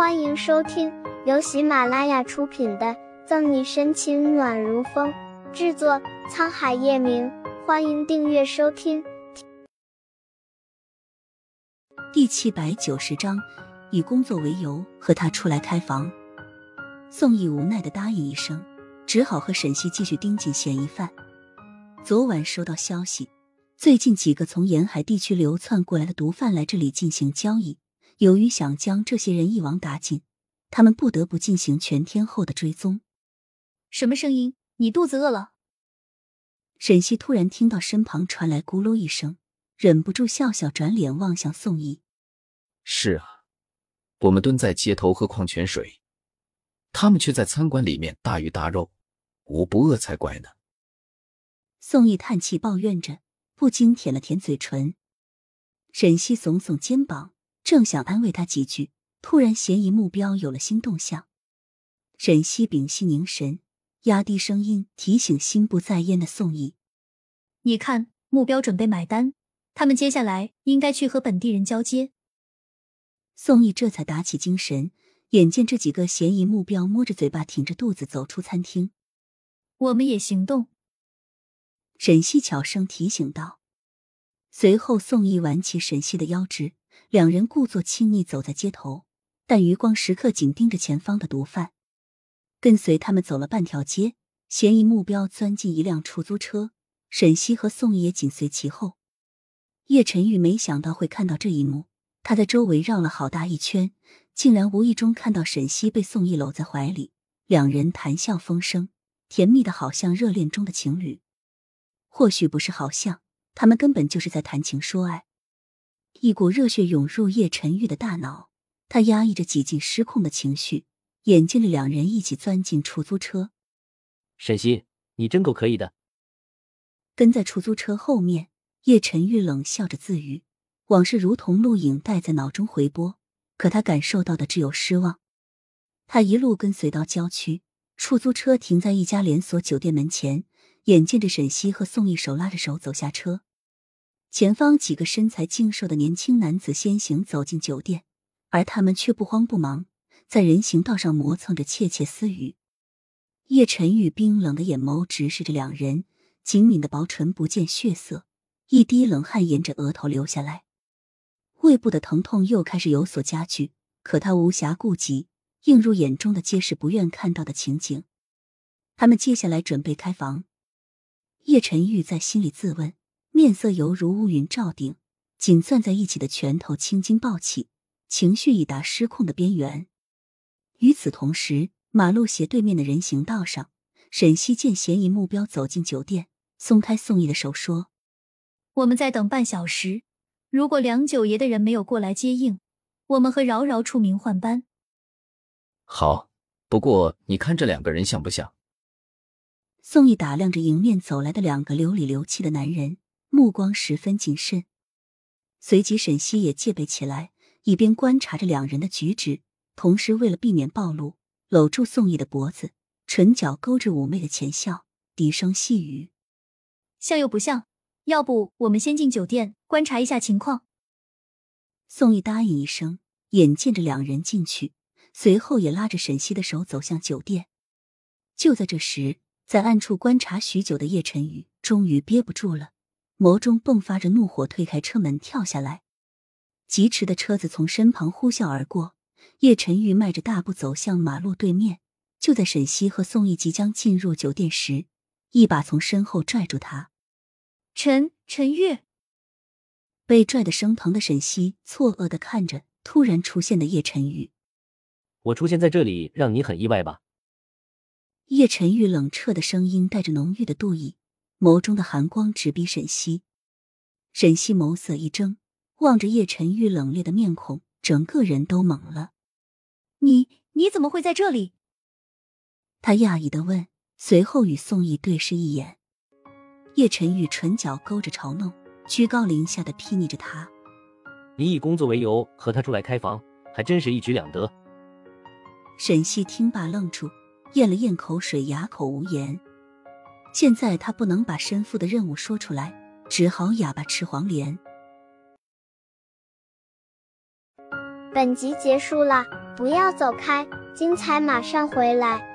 欢迎收听由喜马拉雅出品的《赠你深情暖如风》，制作沧海夜明。欢迎订阅收听。第七百九十章，以工作为由和他出来开房。宋毅无奈的答应一声，只好和沈西继续盯紧嫌疑犯。昨晚收到消息，最近几个从沿海地区流窜过来的毒贩来这里进行交易。由于想将这些人一网打尽，他们不得不进行全天候的追踪。什么声音？你肚子饿了？沈西突然听到身旁传来咕噜一声，忍不住笑笑，转脸望向宋毅。是啊，我们蹲在街头喝矿泉水，他们却在餐馆里面大鱼大肉，我不饿才怪呢。宋毅叹气抱怨着，不禁舔了舔嘴唇。沈西耸耸肩膀。正想安慰他几句，突然嫌疑目标有了新动向。沈西屏息凝神，压低声音提醒心不在焉的宋毅：“你看，目标准备买单，他们接下来应该去和本地人交接。”宋毅这才打起精神，眼见这几个嫌疑目标摸着嘴巴、挺着肚子走出餐厅，我们也行动。沈西悄声提醒道。随后，宋毅挽起沈西的腰肢。两人故作亲昵走在街头，但余光时刻紧盯着前方的毒贩。跟随他们走了半条街，嫌疑目标钻进一辆出租车，沈西和宋毅也紧随其后。叶晨玉没想到会看到这一幕，他在周围绕了好大一圈，竟然无意中看到沈西被宋毅搂在怀里，两人谈笑风生，甜蜜的好像热恋中的情侣。或许不是好像，他们根本就是在谈情说爱。一股热血涌入叶晨玉的大脑，他压抑着几近失控的情绪，眼见着两人一起钻进出租车。沈西，你真够可以的。跟在出租车后面，叶晨玉冷笑着自语，往事如同录影带在脑中回播，可他感受到的只有失望。他一路跟随到郊区，出租车停在一家连锁酒店门前，眼见着沈西和宋毅手拉着手走下车。前方几个身材精瘦的年轻男子先行走进酒店，而他们却不慌不忙，在人行道上磨蹭着窃窃私语。叶晨玉冰冷的眼眸直视着两人，紧抿的薄唇不见血色，一滴冷汗沿着额头流下来，胃部的疼痛又开始有所加剧。可他无暇顾及，映入眼中的皆是不愿看到的情景。他们接下来准备开房，叶晨玉在心里自问。面色犹如乌云罩顶，紧攥在一起的拳头青筋暴起，情绪已达失控的边缘。与此同时，马路斜对面的人行道上，沈西见嫌疑目标走进酒店，松开宋毅的手说：“我们再等半小时，如果梁九爷的人没有过来接应，我们和饶饶出名换班。”好，不过你看这两个人像不像？宋毅打量着迎面走来的两个流里流气的男人。目光十分谨慎，随即沈西也戒备起来，一边观察着两人的举止，同时为了避免暴露，搂住宋毅的脖子，唇角勾着妩媚的浅笑，低声细语：“像又不像？要不我们先进酒店观察一下情况。”宋毅答应一声，眼见着两人进去，随后也拉着沈西的手走向酒店。就在这时，在暗处观察许久的叶晨宇终于憋不住了。眸中迸发着怒火，推开车门跳下来。疾驰的车子从身旁呼啸而过，叶晨玉迈着大步走向马路对面。就在沈西和宋毅即将进入酒店时，一把从身后拽住他。陈陈玉被拽得生疼的沈西错愕的看着突然出现的叶晨玉。我出现在这里让你很意外吧？叶晨玉冷彻的声音带着浓郁的妒意。眸中的寒光直逼沈西，沈西眸色一怔，望着叶晨玉冷冽的面孔，整个人都懵了。你你怎么会在这里？他讶异的问，随后与宋毅对视一眼。叶晨玉唇角勾着嘲弄，居高临下的睥睨着他。你以工作为由和他出来开房，还真是一举两得。沈西听罢愣住，咽了咽口水，哑口无言。现在他不能把身负的任务说出来，只好哑巴吃黄连。本集结束了。不要走开，精彩马上回来。